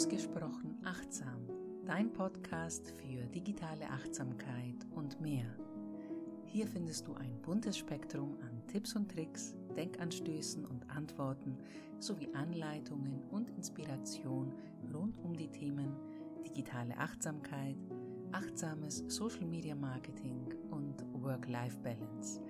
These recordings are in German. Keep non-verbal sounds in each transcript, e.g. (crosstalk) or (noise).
Ausgesprochen achtsam, dein Podcast für digitale Achtsamkeit und mehr. Hier findest du ein buntes Spektrum an Tipps und Tricks, Denkanstößen und Antworten sowie Anleitungen und Inspiration rund um die Themen digitale Achtsamkeit, achtsames Social Media Marketing und Work-Life-Balance.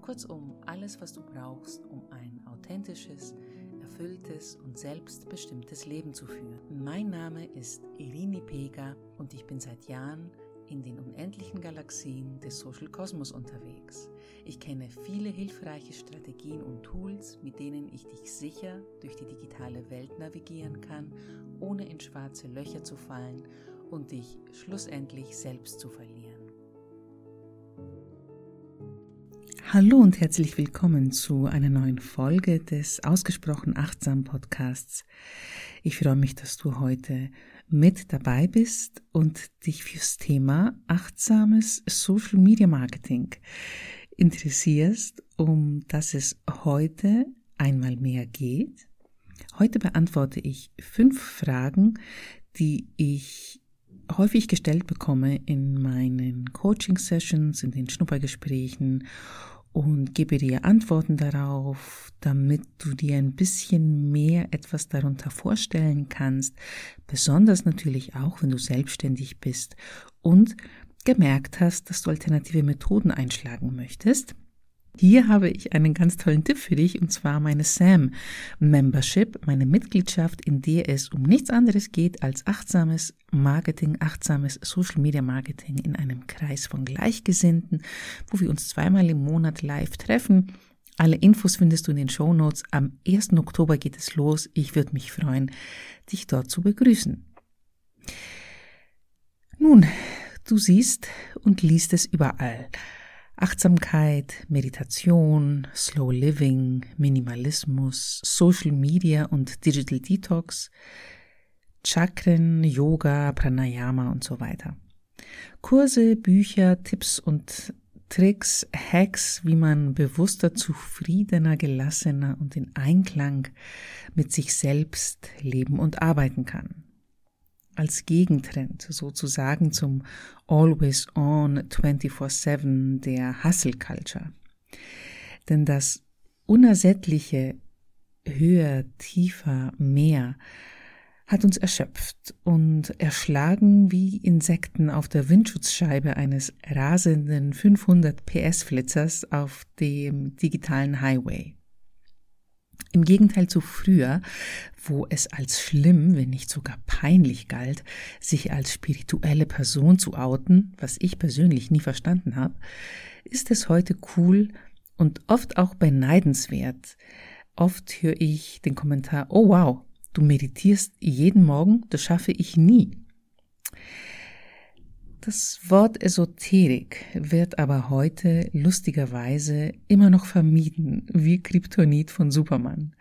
Kurzum, alles, was du brauchst, um ein authentisches, erfülltes und selbstbestimmtes Leben zu führen. Mein Name ist Irini Pega und ich bin seit Jahren in den unendlichen Galaxien des Social Kosmos unterwegs. Ich kenne viele hilfreiche Strategien und Tools, mit denen ich dich sicher durch die digitale Welt navigieren kann, ohne in schwarze Löcher zu fallen und dich schlussendlich selbst zu verlieren. Hallo und herzlich willkommen zu einer neuen Folge des Ausgesprochen Achtsam Podcasts. Ich freue mich, dass du heute mit dabei bist und dich fürs Thema achtsames Social Media Marketing interessierst, um das es heute einmal mehr geht. Heute beantworte ich fünf Fragen, die ich häufig gestellt bekomme in meinen Coaching-Sessions, in den Schnuppergesprächen und gebe dir Antworten darauf, damit du dir ein bisschen mehr etwas darunter vorstellen kannst, besonders natürlich auch, wenn du selbstständig bist und gemerkt hast, dass du alternative Methoden einschlagen möchtest. Hier habe ich einen ganz tollen Tipp für dich und zwar meine SAM Membership, meine Mitgliedschaft, in der es um nichts anderes geht als achtsames Marketing, achtsames Social Media Marketing in einem Kreis von Gleichgesinnten, wo wir uns zweimal im Monat live treffen. Alle Infos findest du in den Show Notes. Am 1. Oktober geht es los. Ich würde mich freuen, dich dort zu begrüßen. Nun, du siehst und liest es überall. Achtsamkeit, Meditation, Slow Living, Minimalismus, Social Media und Digital Detox, Chakren, Yoga, Pranayama und so weiter. Kurse, Bücher, Tipps und Tricks, Hacks, wie man bewusster, zufriedener, gelassener und in Einklang mit sich selbst leben und arbeiten kann als Gegentrend sozusagen zum Always On 24-7 der Hustle Culture. Denn das unersättliche höher, tiefer, mehr hat uns erschöpft und erschlagen wie Insekten auf der Windschutzscheibe eines rasenden 500 PS Flitzers auf dem digitalen Highway. Im Gegenteil zu früher, wo es als schlimm, wenn nicht sogar peinlich galt, sich als spirituelle Person zu outen, was ich persönlich nie verstanden habe, ist es heute cool und oft auch beneidenswert. Oft höre ich den Kommentar, oh wow, du meditierst jeden Morgen, das schaffe ich nie. Das Wort Esoterik wird aber heute lustigerweise immer noch vermieden, wie Kryptonit von Superman.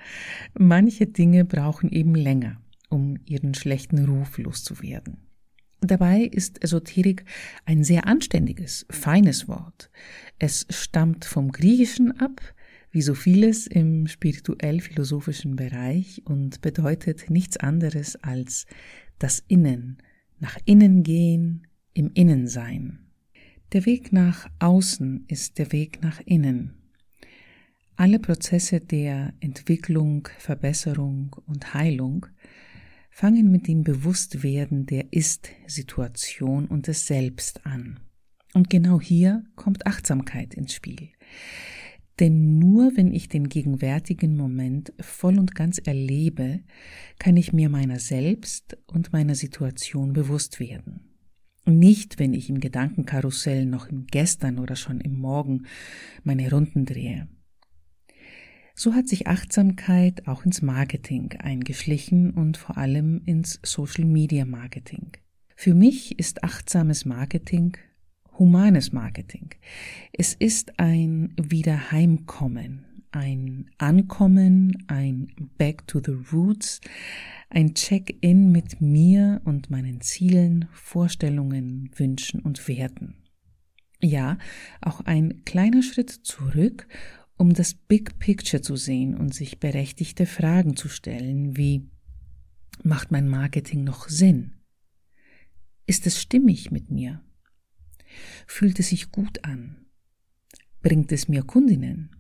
Manche Dinge brauchen eben länger, um ihren schlechten Ruf loszuwerden. Dabei ist Esoterik ein sehr anständiges, feines Wort. Es stammt vom Griechischen ab, wie so vieles im spirituell-philosophischen Bereich und bedeutet nichts anderes als das Innen, nach innen gehen, im Innensein. Der Weg nach außen ist der Weg nach innen. Alle Prozesse der Entwicklung, Verbesserung und Heilung fangen mit dem Bewusstwerden der Ist-Situation und des Selbst an. Und genau hier kommt Achtsamkeit ins Spiel. Denn nur wenn ich den gegenwärtigen Moment voll und ganz erlebe, kann ich mir meiner selbst und meiner Situation bewusst werden. Nicht, wenn ich im Gedankenkarussell noch im Gestern oder schon im Morgen meine Runden drehe. So hat sich Achtsamkeit auch ins Marketing eingeschlichen und vor allem ins Social Media Marketing. Für mich ist achtsames Marketing humanes Marketing. Es ist ein Wiederheimkommen, ein Ankommen, ein Back to the Roots, ein Check-in mit mir und meinen Zielen, Vorstellungen, Wünschen und Werten. Ja, auch ein kleiner Schritt zurück, um das Big Picture zu sehen und sich berechtigte Fragen zu stellen, wie Macht mein Marketing noch Sinn? Ist es stimmig mit mir? Fühlt es sich gut an? Bringt es mir Kundinnen?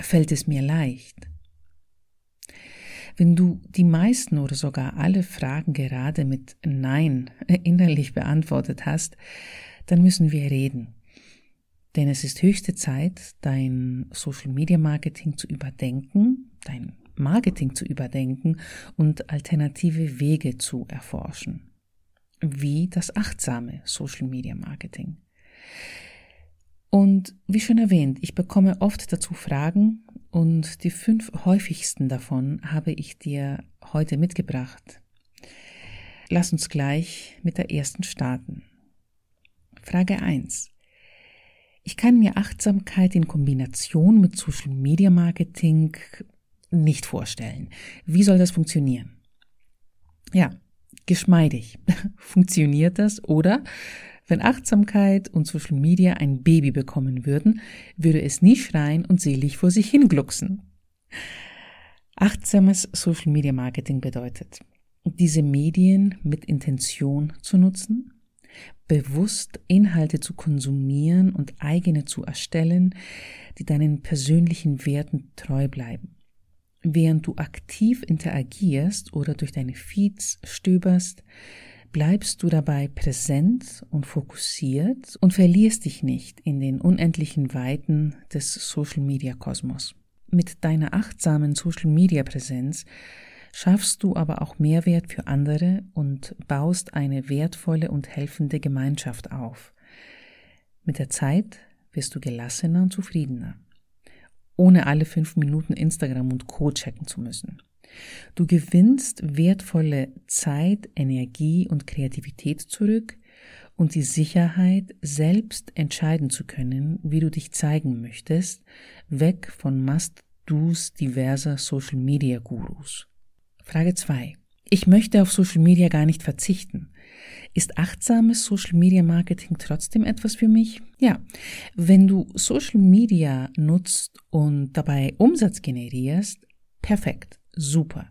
Fällt es mir leicht? Wenn du die meisten oder sogar alle Fragen gerade mit Nein (laughs) innerlich beantwortet hast, dann müssen wir reden. Denn es ist höchste Zeit, dein Social Media Marketing zu überdenken, dein Marketing zu überdenken und alternative Wege zu erforschen. Wie das achtsame Social Media Marketing. Und wie schon erwähnt, ich bekomme oft dazu Fragen und die fünf häufigsten davon habe ich dir heute mitgebracht. Lass uns gleich mit der ersten starten. Frage 1. Ich kann mir Achtsamkeit in Kombination mit Social Media Marketing nicht vorstellen. Wie soll das funktionieren? Ja, geschmeidig. (laughs) Funktioniert das? Oder wenn Achtsamkeit und Social Media ein Baby bekommen würden, würde es nie schreien und selig vor sich hinglucksen. Achtsames Social Media Marketing bedeutet, diese Medien mit Intention zu nutzen, bewusst Inhalte zu konsumieren und eigene zu erstellen, die deinen persönlichen Werten treu bleiben. Während du aktiv interagierst oder durch deine Feeds stöberst, bleibst du dabei präsent und fokussiert und verlierst dich nicht in den unendlichen Weiten des Social Media Kosmos. Mit deiner achtsamen Social Media Präsenz schaffst du aber auch Mehrwert für andere und baust eine wertvolle und helfende Gemeinschaft auf. Mit der Zeit wirst du gelassener und zufriedener, ohne alle fünf Minuten Instagram und Co checken zu müssen. Du gewinnst wertvolle Zeit, Energie und Kreativität zurück und die Sicherheit, selbst entscheiden zu können, wie du dich zeigen möchtest, weg von Must-Dos diverser Social-Media-Gurus. Frage 2. Ich möchte auf Social Media gar nicht verzichten. Ist achtsames Social Media Marketing trotzdem etwas für mich? Ja, wenn du Social Media nutzt und dabei Umsatz generierst, perfekt super.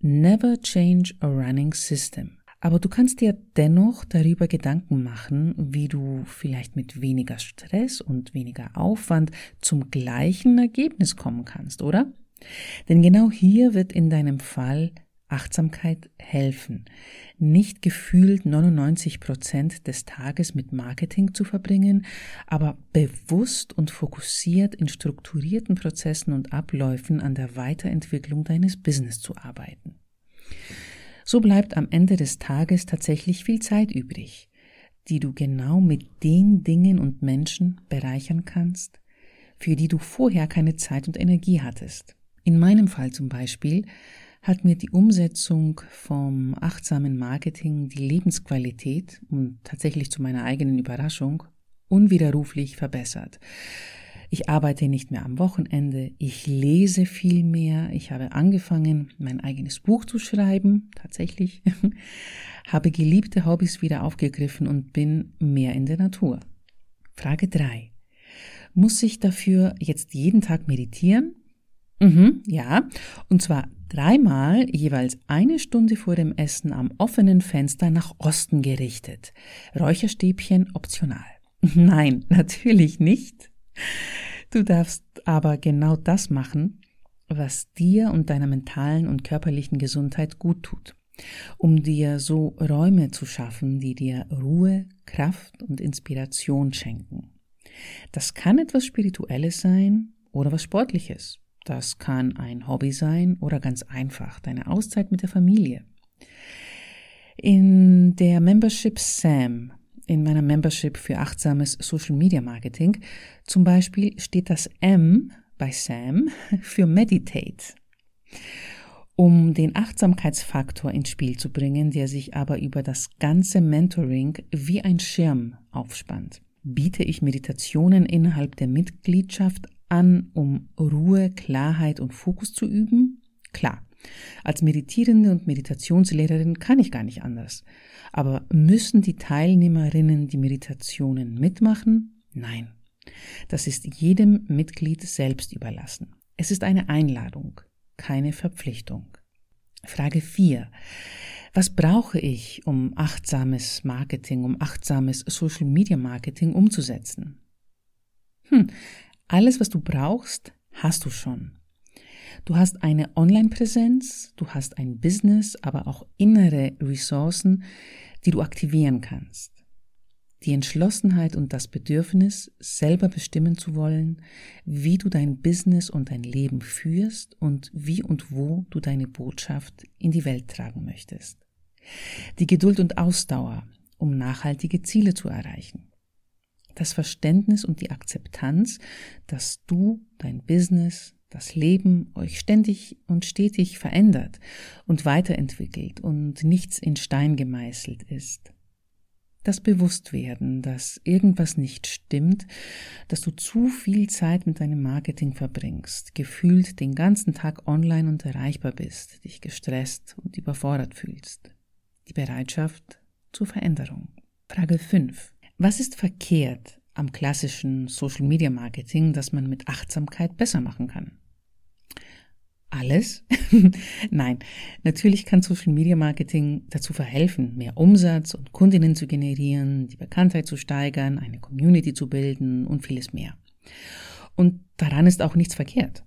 Never change a running system. Aber du kannst dir dennoch darüber Gedanken machen, wie du vielleicht mit weniger Stress und weniger Aufwand zum gleichen Ergebnis kommen kannst, oder? Denn genau hier wird in deinem Fall Achtsamkeit helfen, nicht gefühlt 99 Prozent des Tages mit Marketing zu verbringen, aber bewusst und fokussiert in strukturierten Prozessen und Abläufen an der Weiterentwicklung deines Business zu arbeiten. So bleibt am Ende des Tages tatsächlich viel Zeit übrig, die du genau mit den Dingen und Menschen bereichern kannst, für die du vorher keine Zeit und Energie hattest. In meinem Fall zum Beispiel hat mir die Umsetzung vom achtsamen Marketing die Lebensqualität und tatsächlich zu meiner eigenen Überraschung unwiderruflich verbessert. Ich arbeite nicht mehr am Wochenende, ich lese viel mehr, ich habe angefangen, mein eigenes Buch zu schreiben, tatsächlich, (laughs) habe geliebte Hobbys wieder aufgegriffen und bin mehr in der Natur. Frage drei: Muss ich dafür jetzt jeden Tag meditieren? Mhm, ja, und zwar dreimal jeweils eine Stunde vor dem Essen am offenen Fenster nach Osten gerichtet. Räucherstäbchen optional. (laughs) Nein, natürlich nicht. Du darfst aber genau das machen, was dir und deiner mentalen und körperlichen Gesundheit gut tut, um dir so Räume zu schaffen, die dir Ruhe, Kraft und Inspiration schenken. Das kann etwas Spirituelles sein oder was Sportliches. Das kann ein Hobby sein oder ganz einfach deine Auszeit mit der Familie. In der Membership SAM, in meiner Membership für achtsames Social Media Marketing, zum Beispiel steht das M bei SAM (laughs) für Meditate. Um den Achtsamkeitsfaktor ins Spiel zu bringen, der sich aber über das ganze Mentoring wie ein Schirm aufspannt, biete ich Meditationen innerhalb der Mitgliedschaft an, um Ruhe, Klarheit und Fokus zu üben? Klar. Als Meditierende und Meditationslehrerin kann ich gar nicht anders. Aber müssen die Teilnehmerinnen die Meditationen mitmachen? Nein. Das ist jedem Mitglied selbst überlassen. Es ist eine Einladung, keine Verpflichtung. Frage 4. Was brauche ich, um achtsames Marketing, um achtsames Social Media Marketing umzusetzen? Hm, alles, was du brauchst, hast du schon. Du hast eine Online-Präsenz, du hast ein Business, aber auch innere Ressourcen, die du aktivieren kannst. Die Entschlossenheit und das Bedürfnis, selber bestimmen zu wollen, wie du dein Business und dein Leben führst und wie und wo du deine Botschaft in die Welt tragen möchtest. Die Geduld und Ausdauer, um nachhaltige Ziele zu erreichen. Das Verständnis und die Akzeptanz, dass du, dein Business, das Leben euch ständig und stetig verändert und weiterentwickelt und nichts in Stein gemeißelt ist. Das Bewusstwerden, dass irgendwas nicht stimmt, dass du zu viel Zeit mit deinem Marketing verbringst, gefühlt den ganzen Tag online und erreichbar bist, dich gestresst und überfordert fühlst. Die Bereitschaft zur Veränderung. Frage 5. Was ist verkehrt am klassischen Social Media Marketing, das man mit Achtsamkeit besser machen kann? alles? (laughs) Nein, natürlich kann Social Media Marketing dazu verhelfen, mehr Umsatz und Kundinnen zu generieren, die Bekanntheit zu steigern, eine Community zu bilden und vieles mehr. Und daran ist auch nichts verkehrt.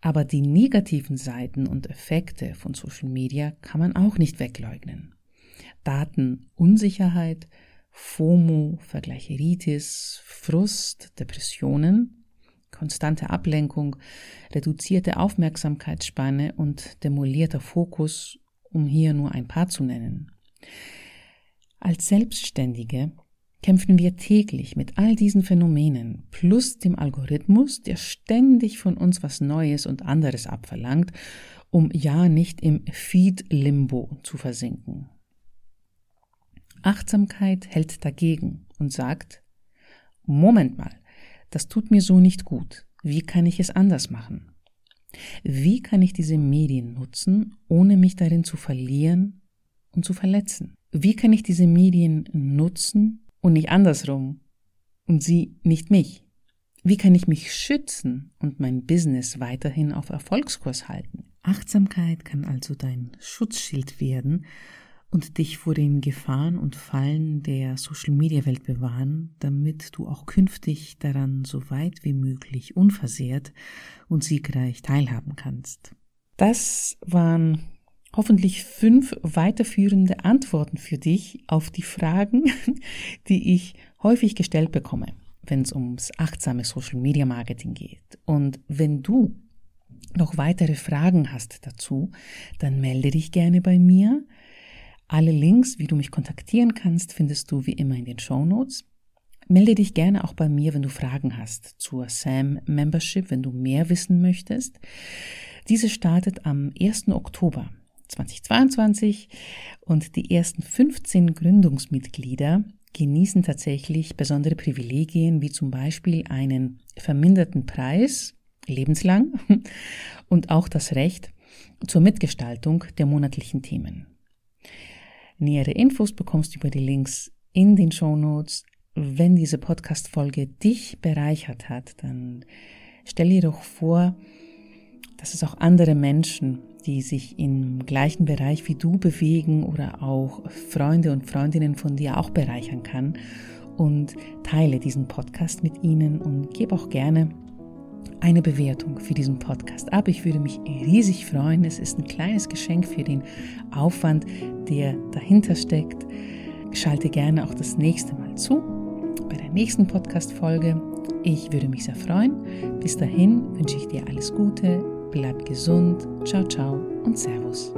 Aber die negativen Seiten und Effekte von Social Media kann man auch nicht wegleugnen. Datenunsicherheit, FOMO, Vergleicheritis, Frust, Depressionen konstante Ablenkung, reduzierte Aufmerksamkeitsspanne und demolierter Fokus, um hier nur ein paar zu nennen. Als Selbstständige kämpfen wir täglich mit all diesen Phänomenen plus dem Algorithmus, der ständig von uns was Neues und anderes abverlangt, um ja nicht im Feed-Limbo zu versinken. Achtsamkeit hält dagegen und sagt, Moment mal, das tut mir so nicht gut. Wie kann ich es anders machen? Wie kann ich diese Medien nutzen, ohne mich darin zu verlieren und zu verletzen? Wie kann ich diese Medien nutzen und nicht andersrum und sie nicht mich? Wie kann ich mich schützen und mein Business weiterhin auf Erfolgskurs halten? Achtsamkeit kann also dein Schutzschild werden und dich vor den Gefahren und Fallen der Social-Media-Welt bewahren, damit du auch künftig daran so weit wie möglich unversehrt und siegreich teilhaben kannst. Das waren hoffentlich fünf weiterführende Antworten für dich auf die Fragen, (laughs) die ich häufig gestellt bekomme, wenn es ums achtsame Social-Media-Marketing geht. Und wenn du noch weitere Fragen hast dazu, dann melde dich gerne bei mir. Alle Links, wie du mich kontaktieren kannst, findest du wie immer in den Show Notes. Melde dich gerne auch bei mir, wenn du Fragen hast zur SAM Membership, wenn du mehr wissen möchtest. Diese startet am 1. Oktober 2022 und die ersten 15 Gründungsmitglieder genießen tatsächlich besondere Privilegien, wie zum Beispiel einen verminderten Preis lebenslang (laughs) und auch das Recht zur Mitgestaltung der monatlichen Themen. Nähere Infos bekommst du über die Links in den Show Notes. Wenn diese Podcast-Folge dich bereichert hat, dann stell dir doch vor, dass es auch andere Menschen, die sich im gleichen Bereich wie du bewegen oder auch Freunde und Freundinnen von dir auch bereichern kann. Und teile diesen Podcast mit ihnen und gebe auch gerne eine Bewertung für diesen Podcast ab. Ich würde mich riesig freuen. Es ist ein kleines Geschenk für den Aufwand, der dahinter steckt. Schalte gerne auch das nächste Mal zu bei der nächsten Podcast-Folge. Ich würde mich sehr freuen. Bis dahin wünsche ich dir alles Gute, bleib gesund, ciao, ciao und Servus.